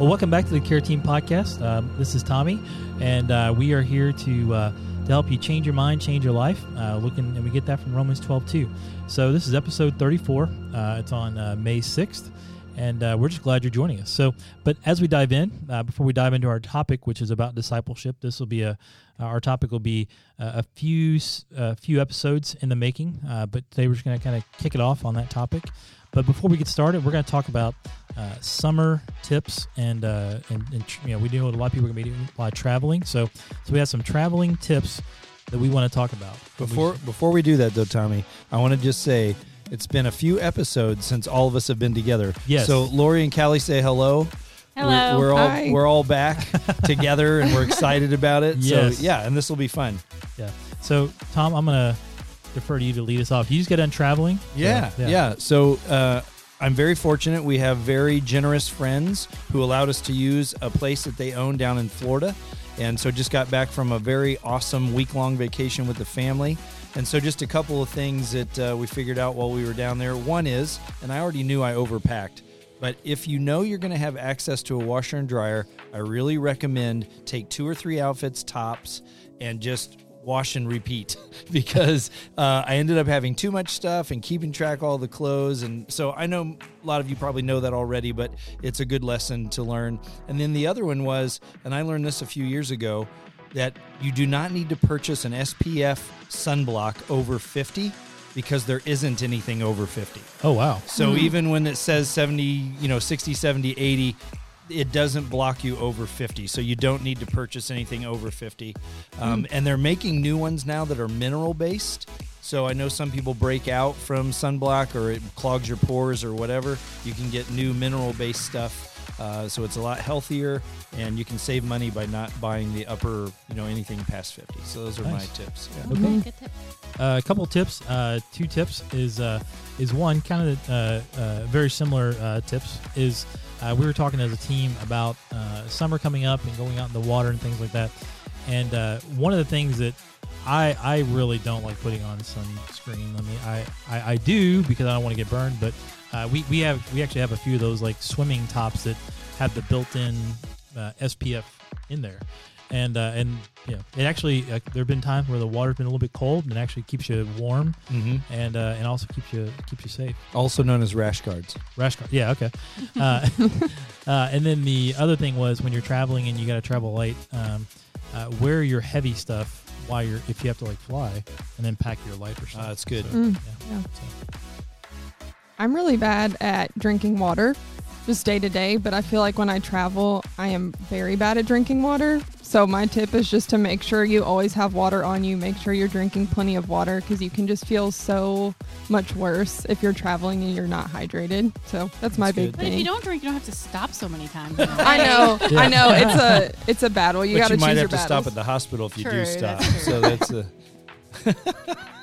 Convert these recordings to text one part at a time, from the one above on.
Well, welcome back to the Care Team Podcast. Um, this is Tommy, and uh, we are here to uh, to help you change your mind, change your life. Uh, looking, and we get that from Romans 12 2. So this is episode 34. Uh, it's on uh, May 6th, and uh, we're just glad you're joining us. So, but as we dive in, before we dive into our topic, which is about discipleship, this will be a our topic will be a few a few episodes in the making. But today we're just going to kind of kick it off on that topic. But before we get started, we're going to talk about uh, summer tips, and, uh, and and tr- you know we know a lot of people are going to be doing a lot of traveling, so so we have some traveling tips that we want to talk about Before before we do that though, Tommy, I want to just say it's been a few episodes since all of us have been together. Yes. So Lori and Callie say hello. Hello. We're, we're all Hi. we're all back together and we're excited about it. Yes. So yeah, and this will be fun. yeah. So Tom, I'm going to defer to you to lead us off. You just get done traveling. Yeah, yeah. So uh, I'm very fortunate. We have very generous friends who allowed us to use a place that they own down in Florida. And so just got back from a very awesome week long vacation with the family. And so just a couple of things that uh, we figured out while we were down there. One is, and I already knew I overpacked, but if you know you're going to have access to a washer and dryer, I really recommend take two or three outfits tops and just wash and repeat because uh, I ended up having too much stuff and keeping track of all the clothes. And so I know a lot of you probably know that already, but it's a good lesson to learn. And then the other one was, and I learned this a few years ago, that you do not need to purchase an SPF sunblock over 50 because there isn't anything over 50. Oh wow. So even when it says 70, you know, 60, 70, 80, it doesn't block you over 50. So you don't need to purchase anything over 50. Um, And they're making new ones now that are mineral based. So I know some people break out from sunblock or it clogs your pores or whatever. You can get new mineral based stuff. Uh, so it's a lot healthier and you can save money by not buying the upper, you know, anything past 50. So those are my tips. Yeah. Okay. Good tip. Uh, a couple tips. Uh, two tips is uh, is one kind of uh, uh, very similar uh, tips. Is uh, we were talking as a team about uh, summer coming up and going out in the water and things like that. And uh, one of the things that I I really don't like putting on sunscreen. I mean, I, I, I do because I don't want to get burned. But uh, we we have we actually have a few of those like swimming tops that have the built-in uh, SPF in there. And uh, and you know, it actually uh, there have been times where the water's been a little bit cold and it actually keeps you warm hmm and uh, and also keeps you keeps you safe. Also known as rash guards. Rash guard, yeah, okay. Uh, uh, and then the other thing was when you're traveling and you got to travel light, um, uh, wear your heavy stuff while you're if you have to like fly, and then pack your lighter stuff. Uh, that's good. So, Mm, yeah. yeah. So, I'm really bad at drinking water just day to day, but I feel like when I travel, I am very bad at drinking water. So my tip is just to make sure you always have water on you. Make sure you're drinking plenty of water because you can just feel so much worse if you're traveling and you're not hydrated. So that's, my That's big good. But if you don't drink, you don't have to stop so many times. I know, Yeah. I know. It's a it's a battle. You got to choose your battles. you choose might have to stop at the hospital if you do stop. that's. So that's a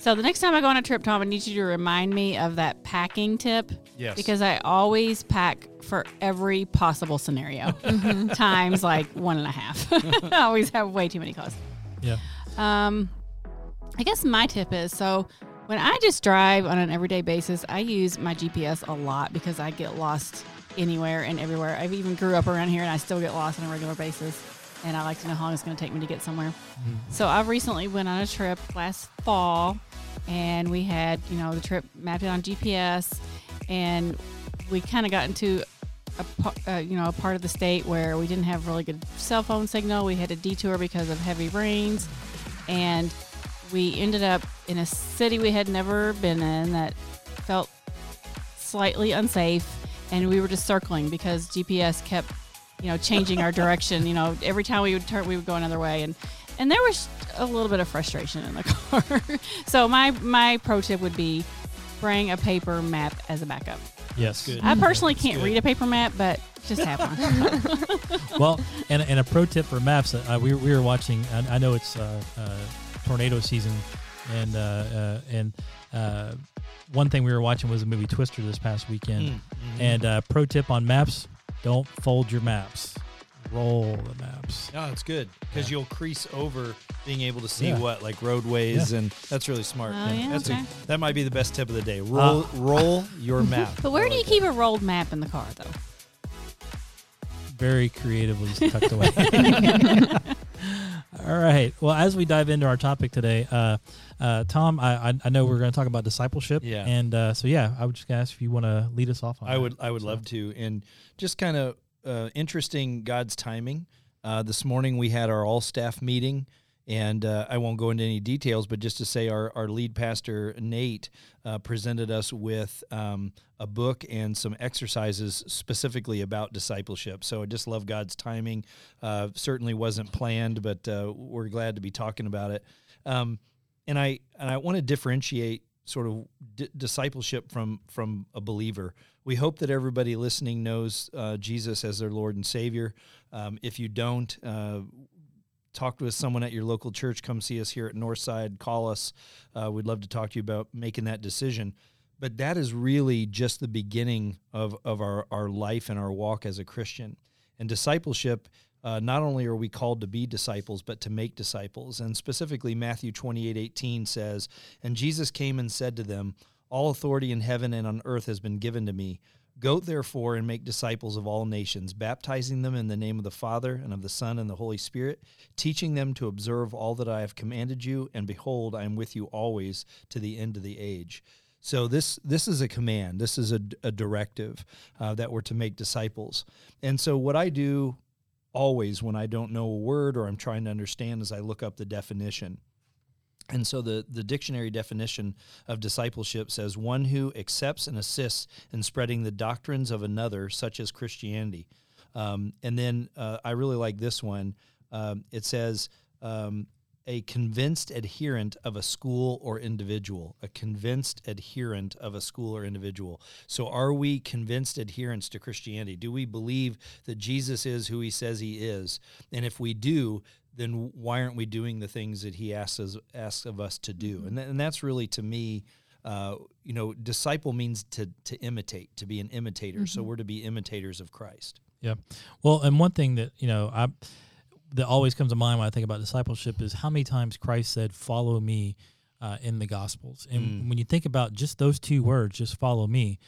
So the next time I go on a trip, Tom, I need you to remind me of that packing tip yes. because I always pack for every possible scenario, times like one and a half. I always have way too many clothes. yeah. Um, I guess my tip is so when I just drive on an everyday basis, I use my GPS a lot because I get lost anywhere and everywhere. I've even grew up around here and I still get lost on a regular basis. And I like to know how long it's going to take me to get somewhere. So I've recently went on a trip last fall, and we had you know the trip mapped out on GPS, and we kind of got into a uh, you know a part of the state where we didn't have really good cell phone signal. We had a detour because of heavy rains, and we ended up in a city we had never been in that felt slightly unsafe, and we were just circling because GPS kept you know changing our direction. You know every time we would turn, we would go another way, and and there was a little bit of frustration in the car. so my my pro tip would be bring a paper map as a backup. Yes. Good. I personally can't good. read a paper map, but just have one. well, and, and a pro tip for maps. Uh, we, we were watching. I, I know it's uh, uh, tornado season, and uh, uh, and uh, one thing we were watching was the movie Twister this past weekend. Mm, mhm. And uh, pro tip on maps: don't fold your maps. Roll the maps. no, it's good because Yeah. you'll crease over being able to see Yeah. what like roadways, and that's really smart. Oh, yeah, that's okay. a, that might be the best tip of the day. Roll, roll your map. But where do you keep a rolled map in the car, though? very creatively tucked away. All right. Well, as we dive into our topic today, uh, uh, Tom, I, I, know we're going to talk about discipleship. Yeah. And uh, so, yeah, I would just ask if you want to lead us off on I that. would I would So- love to, and just kind of uh, interesting God's timing. Uh, this morning we had our all staff meeting, and uh, I won't go into any details, but just to say our our lead pastor Nate uh, presented us with um, a book and some exercises specifically about discipleship. So I just love God's timing. Uh, certainly wasn't planned, but uh, we're glad to be talking about it. Um, and I and I want to differentiate sort of discipleship from from a believer. We hope that everybody listening knows uh, Jesus as their Lord and Savior. Um, if you don't, uh, talk with someone at your local church. Come see us here at Northside. Call us. Uh, we'd love to talk to you about making that decision. But that is really just the beginning of, of our, our life and our walk as a Christian. And discipleship, uh, not only are we called to be disciples, but to make disciples. And specifically, Matthew 28 18 says, And Jesus came and said to them, All authority in heaven and on earth has been given to me. Go therefore and make disciples of all nations, baptizing them in the name of the Father and of the Son and the Holy Spirit, teaching them to observe all that I have commanded you, and behold, I am with you always to the end of the age. So this this is a command. This is a, a directive uh, that we're to make disciples. And so what I do always when I don't know a word or I'm trying to understand is I look up the definition. And so the, the dictionary definition of discipleship says one who accepts and assists in spreading the doctrines of another, such as Christianity. Um, and then uh, I really like this one. Um, it says um, a convinced adherent of a school or individual. A convinced adherent of a school or individual. So are we convinced adherents to Christianity? Do we believe that Jesus is who he says he is? And if we do, then why aren't we doing the things that he asks us, asks of us to do? And, th- and that's really to me, uh, you know, disciple means to to imitate, to be an imitator. So we're to be imitators of Christ. Yeah. Well, and one thing that, you know, I that always comes to mind when I think about discipleship is how many times Christ said, "Follow me," uh, in the Gospels. And Mm. when you think about just those two words, just follow me.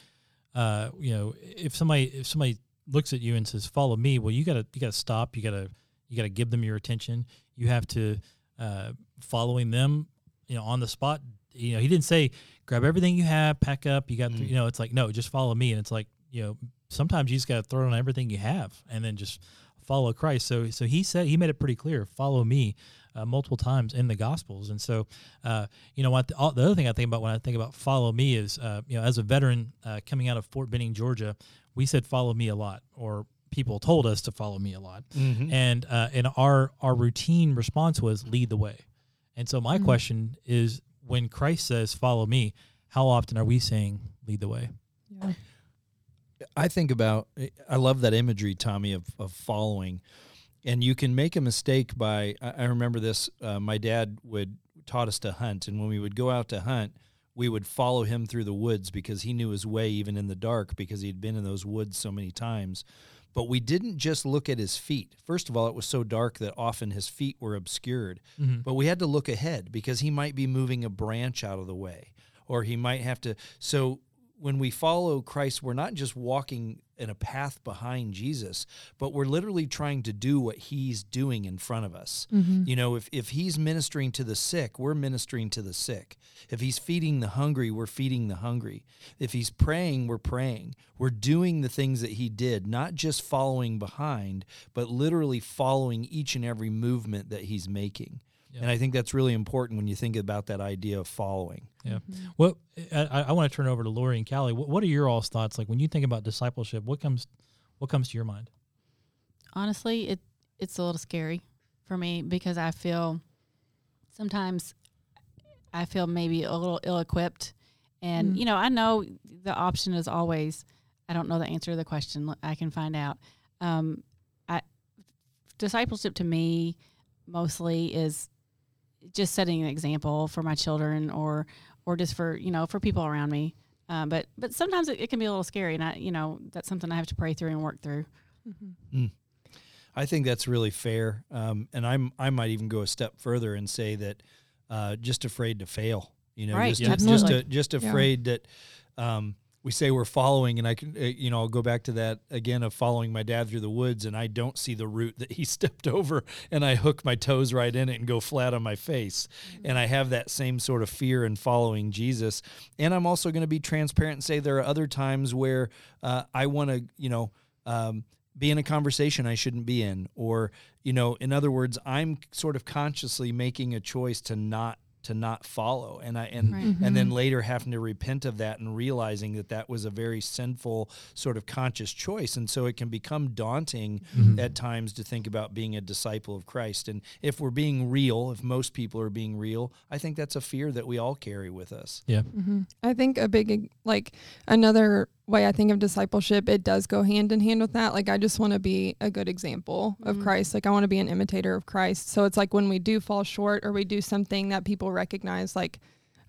Uh, you know, if somebody if somebody looks at you and says, "Follow me," well, you gotta you gotta stop. You gotta you gotta give them your attention. You have to uh, following them. You know, on the spot. You know, he didn't say, "Grab everything you have, pack up." You got, Mm. you know, it's like no, just follow me. And it's like you know, sometimes you just got to throw on everything you have and then just follow Christ. So, so he said he made it pretty clear: follow me. Uh, multiple times in the Gospels, and so uh, you know what? The, all, the other thing I think about when I think about follow me is, uh, you know, as a veteran uh, coming out of Fort Benning, Georgia, we said follow me a lot, or people told us to follow me a lot, and uh, and our our routine response was lead the way. And so my question is, when Christ says follow me, how often are we saying lead the way? Yeah. I think about I love that imagery, Tommy, of, of following. And you can make a mistake by I remember this, uh, my dad would taught us to hunt, and when we would go out to hunt, we would follow him through the woods because he knew his way even in the dark because he'd been in those woods so many times. But we didn't just look at his feet. First of all, it was so dark that often his feet were obscured. But we had to look ahead because he might be moving a branch out of the way or he might have to. So when we follow Christ, we're not just walking in a path behind Jesus, but we're literally trying to do what he's doing in front of us. Mm-hmm. You know, if, if he's ministering to the sick, we're ministering to the sick. If he's feeding the hungry, we're feeding the hungry. If he's praying, we're praying. We're doing the things that he did, not just following behind, but literally following each and every movement that he's making. And I think that's really important when you think about that idea of following. Yeah. Well, I, I want to turn over to Lori and Callie. What, what are your all's thoughts? Like when you think about discipleship, what comes what comes to your mind? honestly, it it's a little scary for me because I feel sometimes I feel maybe a little ill equipped, and Mm. you know I know the option is always I don't know the answer to the question I can find out. Um, I discipleship to me mostly is just setting an example for my children or or just for you know for people around me. Um, but but sometimes it, it can be a little scary, and I you know that's something I have to pray through and work through. mm-hmm I think that's really fair, um, and I'm I might even go a step further and say that uh, just afraid to fail. You know, Right, just yeah, just absolutely. a, just Yeah. afraid that um, we say we're following, and I can, uh, you know, I'll go back to that again of following my dad through the woods, and I don't see the route that he stepped over, and I hook my toes right in it and go flat on my face, and I have that same sort of fear in following Jesus, and I'm also going to be transparent and say there are other times where uh, I want to, you know. Um, be in a conversation I shouldn't be in, or you know, in other words, I'm sort of consciously making a choice to not to not follow. And i and Right. and then later having to repent of that and realizing that that was a very sinful sort of conscious choice. And so it can become daunting at times to think about being a disciple of christ. And if we're being real if most people are being real i think that's a fear that we all carry with us. Yeah. hmm I think a big like another way I think of discipleship, it does go hand in hand with that. Like I just want to be a good example of Mhm. Christ. Like I want to be an imitator of Christ. So it's like when we do fall short or we do something that people recognize, like,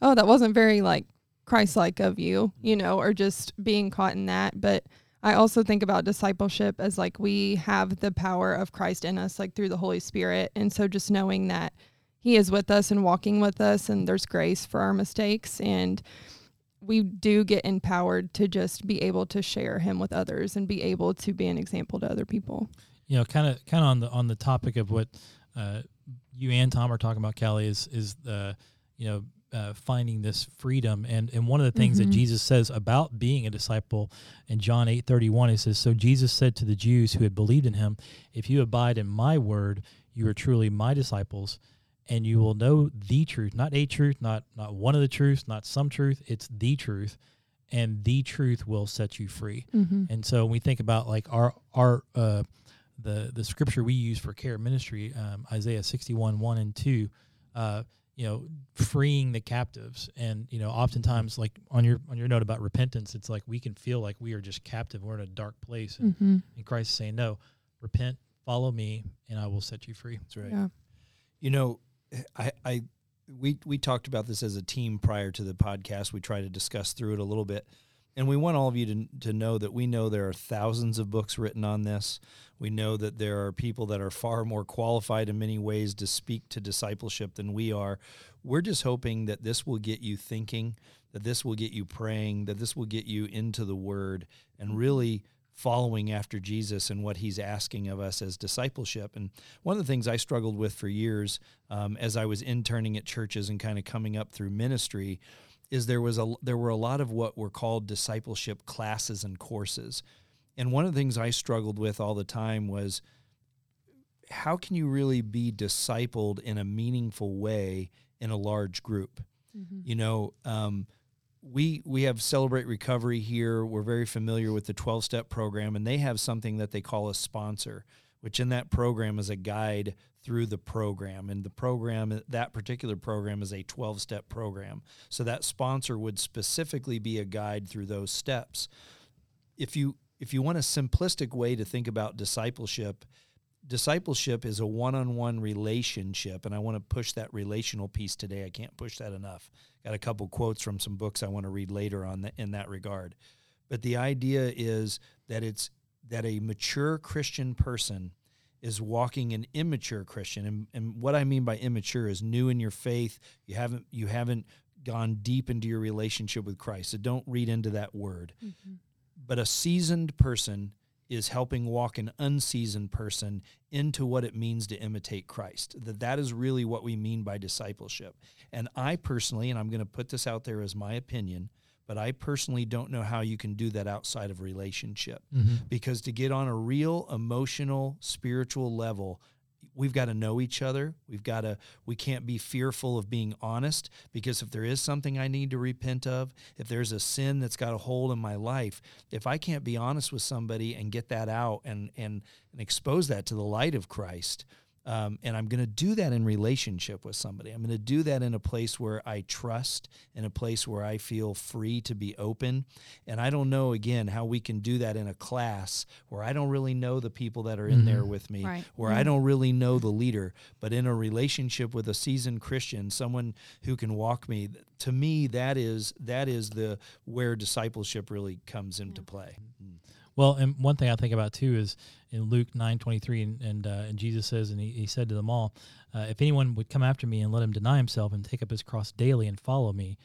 oh, that wasn't very like Christ-like of you, you know, or just being caught in that. But I also think about discipleship as like we have the power of Christ in us, like through the Holy Spirit, and so just knowing that He is with us and walking with us, and there's grace for our mistakes and we do get empowered to just be able to share him with others and be able to be an example to other people. you know, kind of kind of on the on the topic of what uh, you and Tom are talking about, Callie, is is the you know uh, finding this freedom, and and one of the things that Mhm. Jesus says about being a disciple in John eight thirty one, he says, "So Jesus said to the Jews who had believed in him, If you abide in my word, you are truly my disciples." And you will know the truth, not a truth, not not one of the truths, not some truth. It's the truth, and the truth will set you free. Mm-hmm. And so when we think about like our our uh, the the scripture we use for care ministry, um, Isaiah sixty one one and two, uh, you know, freeing the captives, and you know, oftentimes like on your on your note about repentance, it's like we can feel like we are just captive, we're in a dark place, and, Mm-hmm. and Christ is saying, no, repent, follow me, and I will set you free. that's right Yeah. You know, I, I we we talked about this as a team prior to the podcast. We try to discuss through it a little bit, and we want all of you to to know that we know there are thousands of books written on this. We know that there are people that are far more qualified in many ways to speak to discipleship than we are. We're just hoping that this will get you thinking, that this will get you praying, that this will get you into the Word and really following after Jesus and what he's asking of us as discipleship. And one of the things I struggled with for years um, as I was interning at churches and kind of coming up through ministry is there was a there were a lot of what were called discipleship classes and courses. And one of the things I struggled with all the time was how can you really be discipled in a meaningful way in a large group? Mm-hmm. you know um, we we have celebrate recovery here. We're very familiar with the 12 step program and they have something that they call a sponsor which in that program is a guide through the program. And the program that particular program is a 12 step program. So that sponsor would specifically be a guide through those steps. If you if you want a simplistic way to think about discipleship discipleship is a one-on-one relationship and i want to push that relational piece today. I can't push that enough. Got a couple quotes from some books i want to read later on that, in that regard. But the idea is that it's that a mature christian person is walking an immature christian and, and what i mean by immature is new in your faith. You haven't you haven't gone deep into your relationship with christ so don't read into that word. Mm-hmm. but a seasoned person is helping walk an unseasoned person into what it means to imitate Christ. That that is really what we mean by discipleship. And I personally, and I'm going to put this out there as my opinion, but I personally don't know how you can do that outside of relationship. Mm-hmm. Because to get on a real emotional, spiritual level, we've got to know each other. We've got to we can't be fearful of being honest because if there is something I need to repent of, if there's a sin that's got a hold in my life, if I can't be honest with somebody and get that out and and and expose that to the light of Christ, um, and I'm going to do that in relationship with somebody. I'm going to do that in a place where I trust, in a place where I feel free to be open. And I don't know, again, how we can do that in a class where I don't really know the people that are in there with me, Right. where I don't really know the leader. But in a relationship with a seasoned Christian, someone who can walk me, to me, that is that is the where discipleship really comes into play. Well, and one thing I think about too is in Luke nine twenty three, and and, uh, and Jesus says, and he, he said to them all, uh, if anyone would come after me and let him deny himself and take up his cross daily and follow me,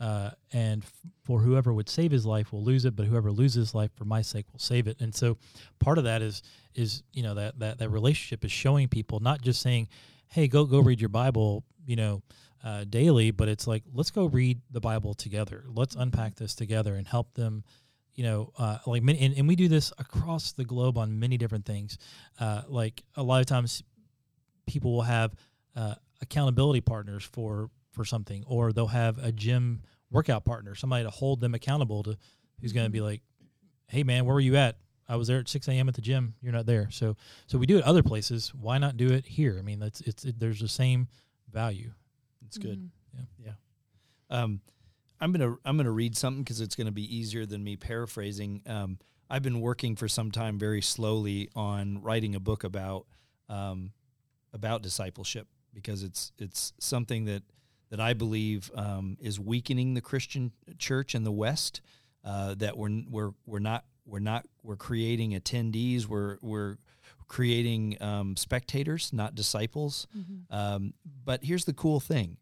uh, and f- for whoever would save his life will lose it, but whoever loses his life for my sake will save it. And so, part of that is is you know that that that relationship is showing people not just saying, "Hey, go go read your Bible," you know. Uh, daily, but it's like let's go read the Bible together. Let's unpack this together and help them you know, uh, like many, and, and, we do this across the globe on many different things. Uh, like a lot of times, people will have uh, accountability partners for for something, or they'll have a gym workout partner, somebody to hold them accountable to, who's going to be like, "Hey, man, where were you at? I was there at 6 a.m. at the gym. You're not there." So, so we do it other places. Why not do it here? I mean, that's it's it, there's the same value. It's good. Mhm. Yeah. Yeah. Um, I'm gonna I'm gonna read something because it's gonna be easier than me paraphrasing. Um, I've been working for some time very slowly on writing a book about um, about discipleship because it's it's something that that I believe um, is weakening the Christian church in the West. Uh, that we're we're we're not we're not we're creating attendees. We're we're creating um, spectators, not disciples. Mm-hmm. Um, but here's the cool thing: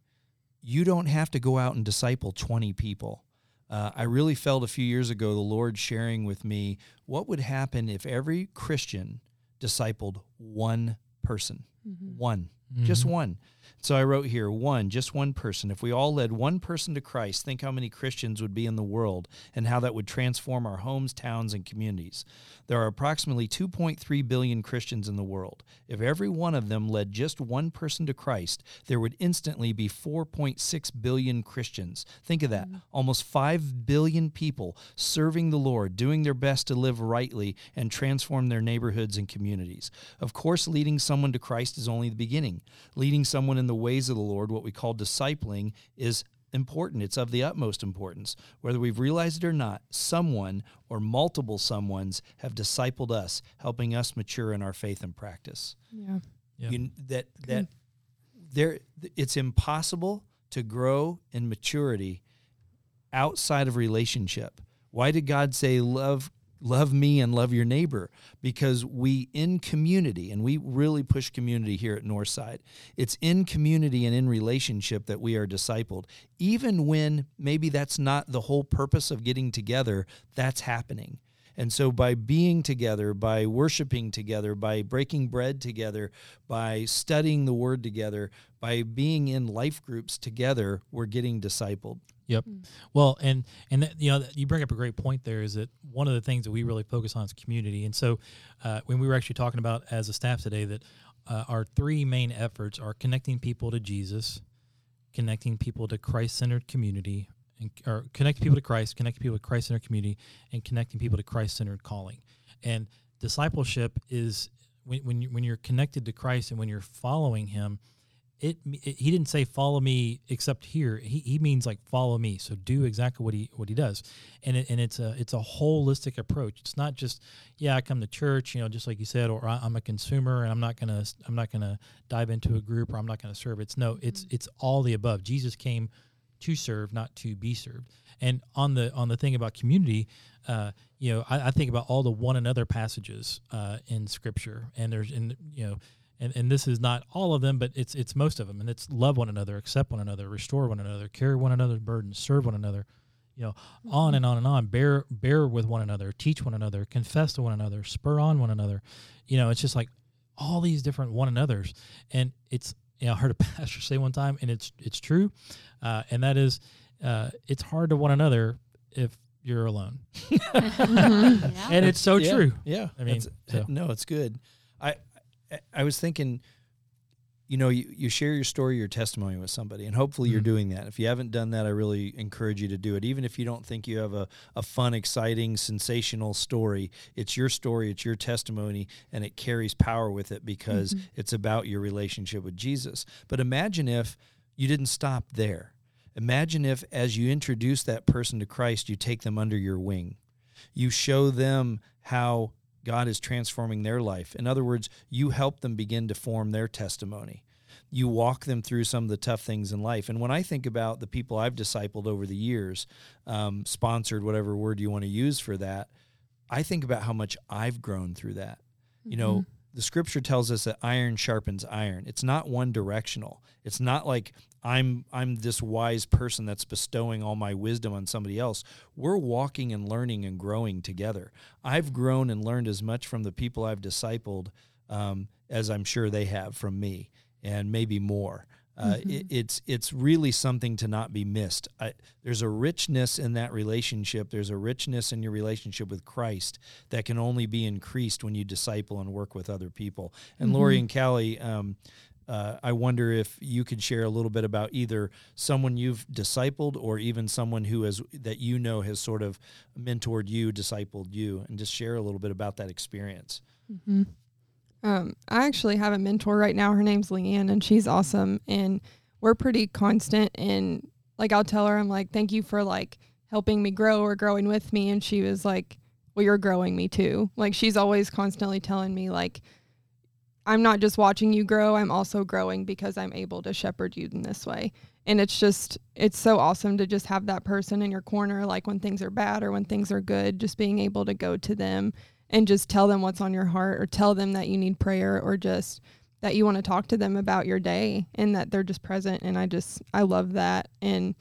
you don't have to go out and disciple 20 people. Uh, I really felt a few years ago the Lord sharing with me what would happen if every Christian discipled one person, Mm-hmm. one, just Mhm. one. So I wrote here one, just one person. If we all led one person to Christ, think how many Christians would be in the world and how that would transform our homes, towns, and communities. There are approximately 2.3 billion Christians in the world. If every one of them led just one person to Christ, there would instantly be 4.6 billion Christians. Think of that. Almost 5 billion people serving the Lord, doing their best to live rightly and transform their neighborhoods and communities. Of course, leading someone to Christ is only the beginning. Leading someone in the ways of the Lord, what we call discipling, is important. It's of the utmost importance. Whether we've realized it or not, someone or multiple someones have discipled us, helping us mature in our faith and practice. Yeah. Yeah. You, that that there it's impossible to grow in maturity outside of relationship. Why did God say love love me and love your neighbor? Because we in community and we really push community here at Northside. It's in community and in relationship that we are discipled. Even when maybe that's not the whole purpose of getting together, that's happening. And so, by being together, by worshiping together, by breaking bread together, by studying the word together, by being in life groups together, we're getting discipled. Yep. Well, and and that, you know you bring up a great point there. Is that one of the things that we really focus on is community. And so, uh, when we were actually talking about as a staff today, that uh, our three main efforts are connecting people to Jesus, connecting people to Christ-centered community, and or connecting people to Christ, connecting people to Christ-centered community, and connecting people to Christ-centered calling. And discipleship is when when you, when you're connected to Christ and when you're following Him. It, it he didn't say follow me except here. He, he means like follow me. So do exactly what he what he does, and it, and it's a it's a holistic approach. It's not just yeah I come to church you know just like you said or I- I'm a consumer and I'm not gonna I'm not gonna dive into a group or I'm not gonna serve. It's no it's it's all the above. Jesus came to serve, not to be served. And on the on the thing about community, uh, you know, I, I think about all the one another passages uh, in Scripture, and there's in you know, and, and this is not all of them, but it's it's most of them, and it's love one another, accept one another, restore one another, carry one another's burdens, serve one another, you know, on and on and on. Bear bear with one another, teach one another, confess to one another, spur on one another. You know, it's just like all these different one another's, and it's you know, I heard a pastor say one time, and it's it's true, uh, and that is, uh, it's hard to one another if you're alone, Yeah. and it's so yeah, true. Yeah, I mean, It's- so. no, it's good. I I- was thinking, you know, you, you share your story, your testimony with somebody, and hopefully you're Mhm. doing that. If you haven't done that, I really encourage you to do it. Even if you don't think you have a, a fun, exciting, sensational story, it's your story, it's your testimony, and it carries power with it because it's about your relationship with Jesus. But imagine if you didn't stop there. Imagine if, as you introduce that person to Christ, you take them under your wing you show them how God is transforming their life. In other words, you help them begin to form their testimony. You walk them through some of the tough things in life. And when I think about the people I've discipled over the years, um, sponsored, whatever word you want to use for that, I think about how much I've grown through that. You know, the scripture tells us that iron sharpens iron. It's not one directional. It's not like I'm I'm this wise person that's bestowing all my wisdom on somebody else. We're walking and learning and growing together. I've grown and learned as much from the people I've discipled um, as I'm sure they have from me, and maybe more. Uh, mm-hmm. it, it's it's really something to not be missed. I, there's a richness in that relationship. There's a richness in your relationship with Christ that can only be increased when you disciple and work with other people. And mm-hmm. Lori and Callie, um, uh, I wonder if you could share a little bit about either someone you've discipled or even someone who has that you know has sort of mentored you, discipled you, and just share a little bit about that experience. Mm-hmm. Um, I actually have a mentor right now. Her name's Leanne, and she's awesome. And we're pretty constant. And like, I'll tell her, I'm like, thank you for like helping me grow or growing with me. And she was like, well, you're growing me too. Like, she's always constantly telling me, like, I'm not just watching you grow, I'm also growing because I'm able to shepherd you in this way. And it's just, it's so awesome to just have that person in your corner, like when things are bad or when things are good, just being able to go to them and just tell them what's on your heart or tell them that you need prayer or just that you want to talk to them about your day and that they're just present and I just I love that and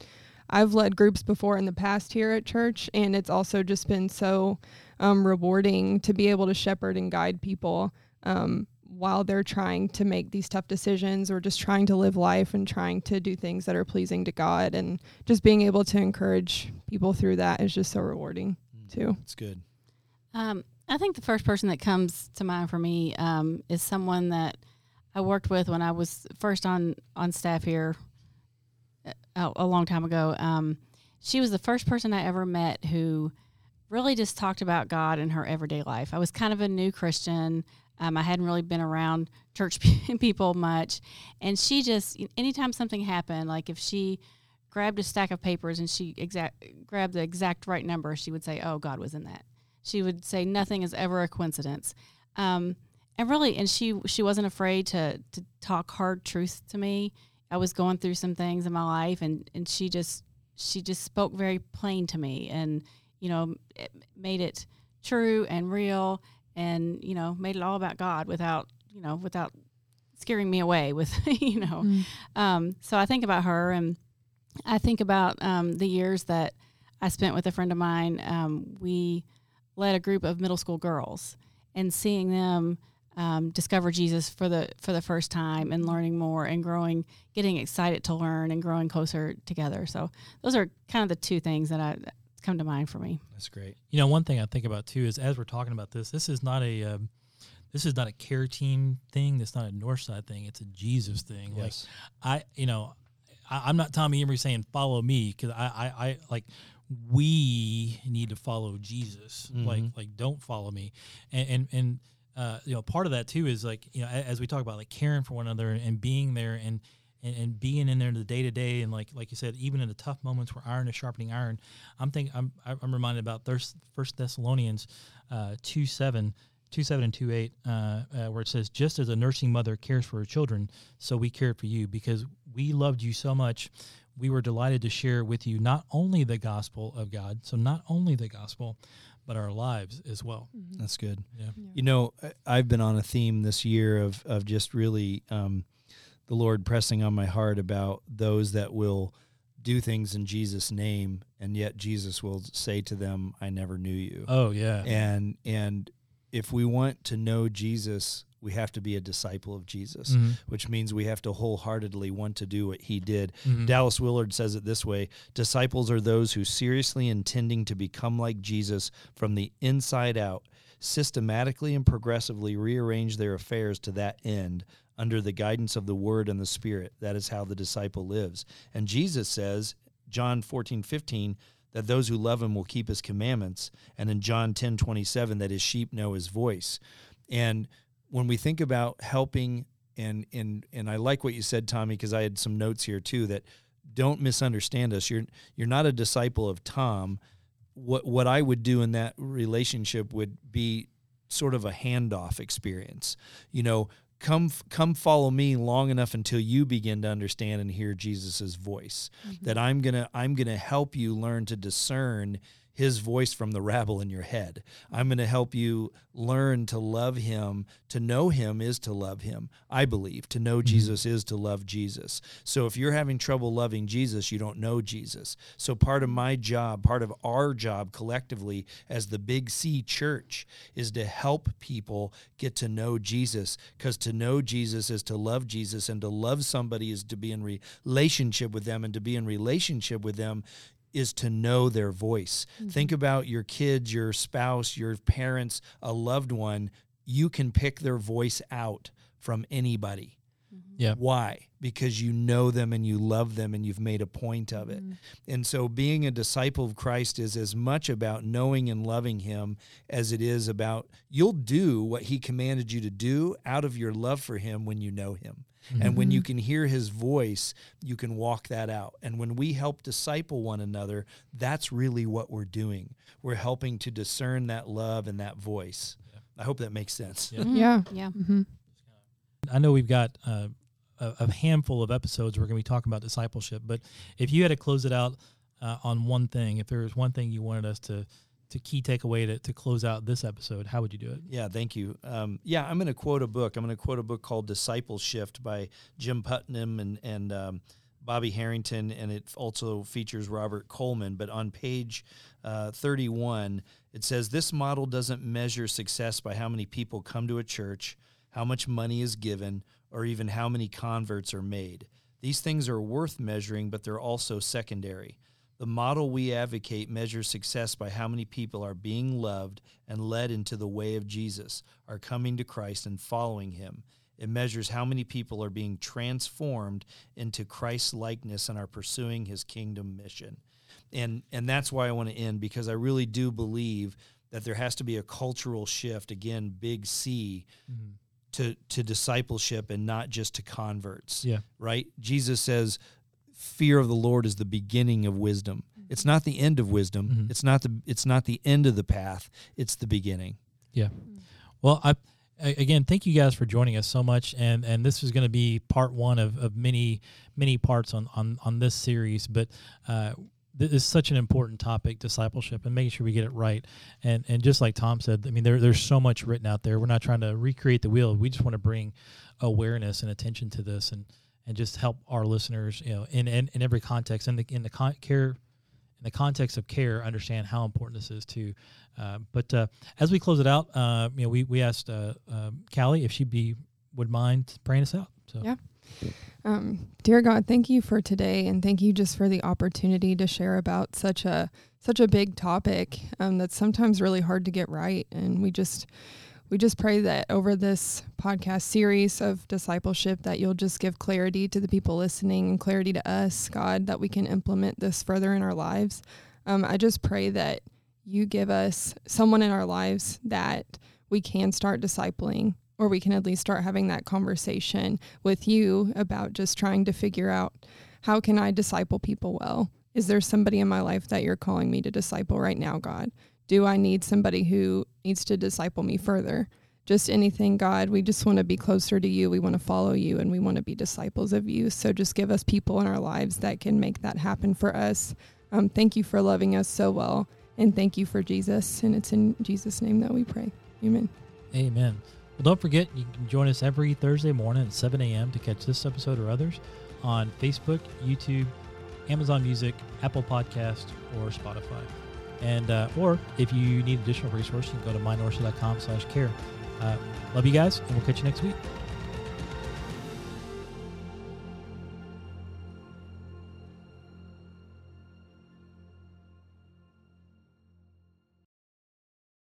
I've led groups before in the past here at church and it's also just been so um, rewarding to be able to shepherd and guide people um, while they're trying to make these tough decisions or just trying to live life and trying to do things that are pleasing to God and just being able to encourage people through that is just so rewarding mm, too. It's good. Um, I think the first person that comes to mind for me um, is someone that I worked with when I was first on on staff here a, uh, a long time ago. Um, she was the first person I ever met who really just talked about God in her everyday life. I was kind of a new Christian. Um, I hadn't really been around church people much, and she just anytime something happened, like if she grabbed a stack of papers and she exact grabbed the exact right number, she would say, "Oh, God was in that." She would say nothing is ever a coincidence. Um, and really, and she she wasn't afraid to to talk hard truth to me. I was going through some things in my life, and and she just she just spoke very plain to me, and you know, it made it true and real, and you know, made it all about God without you know without scaring me away with you know. Mm. Um, so I think about her, and I think about um, the years that I spent with a friend of mine. Um, we led a group of middle school girls and seeing them um, discover Jesus for the for the first time and learning more and growing, getting excited to learn and growing closer together. So those are kind of the two things that I come to mind for me. That's great. You know, one thing I think about too is as we're talking about this, this is not a um, this is not a care team thing. It's not a Northside thing. It's a Jesus thing. Yes. Like I, you know, I, am not Tommy Emery saying follow me because I, I, I like we need to follow Jesus. Mm-hmm. Like like don't follow me. And and, and uh, you know part of that too is like you know as we talk about like caring for one another and being there and and, and being in there the day to day and like like you said even in the tough moments where iron is sharpening iron i'm thinking i'm i'm reminded about first thessalonians uh, 2 7 2 7 and 2 8 uh, uh, where it says just as a nursing mother cares for her children so we care for you because we loved you so much we were delighted to share with you not only the gospel of God, so not only the gospel, but our lives as well. Mm-hmm. That's good. Yeah. yeah. You know, I've been on a theme this year of of just really um, the Lord pressing on my heart about those that will do things in Jesus' name, and yet Jesus will say to them, "I never knew you." Oh yeah. And and if we want to know Jesus we have to be a disciple of Jesus, mm-hmm. which means we have to wholeheartedly want to do what he did. Mm-hmm. Dallas Willard says it this way Disciples are those who seriously intending to become like Jesus from the inside out, systematically and progressively rearrange their affairs to that end under the guidance of the Word and the Spirit. That is how the disciple lives. And Jesus says, John 14, 15, that those who love him will keep his commandments. And in John 10, 27, that his sheep know his voice. And when we think about helping and and and I like what you said, Tommy, because I had some notes here too that don't misunderstand us. You're you're not a disciple of Tom. What what I would do in that relationship would be sort of a handoff experience. You know, come come follow me long enough until you begin to understand and hear Jesus's voice. Mm-hmm. That I'm gonna I'm gonna help you learn to discern his voice from the rabble in your head. I'm going to help you learn to love him. To know him is to love him. I believe to know mm-hmm. Jesus is to love Jesus. So if you're having trouble loving Jesus, you don't know Jesus. So part of my job, part of our job collectively as the Big C church is to help people get to know Jesus because to know Jesus is to love Jesus and to love somebody is to be in relationship with them and to be in relationship with them is to know their voice. Mm-hmm. Think about your kids, your spouse, your parents, a loved one. You can pick their voice out from anybody. Mm-hmm. Yeah. Why? Because you know them and you love them and you've made a point of it. Mm-hmm. And so being a disciple of Christ is as much about knowing and loving him as it is about you'll do what he commanded you to do out of your love for him when you know him. Mm-hmm. And when you can hear his voice, you can walk that out. And when we help disciple one another, that's really what we're doing. We're helping to discern that love and that voice. Yeah. I hope that makes sense. Yeah. Yeah. yeah. Mm-hmm. I know we've got uh, a, a, handful of episodes we're going to be talking about discipleship, but if you had to close it out uh, on one thing, if there was one thing you wanted us to to key takeaway to, to close out this episode, how would you do it? Yeah, thank you. Um, yeah, I'm going to quote a book. I'm going to quote a book called Disciple Shift by Jim Putman and, and um, Bobby Harrington, and it also features Robert Coleman. But on page uh, 31, it says this model doesn't measure success by how many people come to a church, how much money is given, or even how many converts are made. These things are worth measuring, but they're also secondary. The model we advocate measures success by how many people are being loved and led into the way of Jesus, are coming to Christ and following him. It measures how many people are being transformed into Christ's likeness and are pursuing his kingdom mission. And and that's why I want to end because I really do believe that there has to be a cultural shift again big C mm-hmm. to to discipleship and not just to converts. Yeah. Right? Jesus says fear of the Lord is the beginning of wisdom. It's not the end of wisdom. Mm-hmm. It's not the it's not the end of the path. It's the beginning. Yeah. Well, I again thank you guys for joining us so much and and this is going to be part one of, of many many parts on on on this series but uh this is such an important topic discipleship and making sure we get it right and and just like tom said i mean there, there's so much written out there we're not trying to recreate the wheel we just want to bring awareness and attention to this and and just help our listeners, you know, in in, in every context, in the in the con- care, in the context of care, understand how important this is too. Uh, but uh, as we close it out, uh, you know, we we asked uh, um, Callie if she'd be would mind praying us out. So yeah. Um, dear God, thank you for today, and thank you just for the opportunity to share about such a such a big topic um, that's sometimes really hard to get right, and we just we just pray that over this podcast series of discipleship that you'll just give clarity to the people listening and clarity to us god that we can implement this further in our lives. Um, i just pray that you give us someone in our lives that we can start discipling or we can at least start having that conversation with you about just trying to figure out how can i disciple people well? Is there somebody in my life that you're calling me to disciple right now god do I need somebody who needs to disciple me further? Just anything, God. We just want to be closer to you. We want to follow you and we want to be disciples of you. So just give us people in our lives that can make that happen for us. Um, thank you for loving us so well. And thank you for Jesus. And it's in Jesus' name that we pray. Amen. Amen. Well, don't forget, you can join us every Thursday morning at 7 a.m. to catch this episode or others on Facebook, YouTube, Amazon Music, Apple Podcast, or Spotify. And uh, or if you need additional resources, you can go to mynorsa.com slash care. Uh, love you guys, and we'll catch you next week.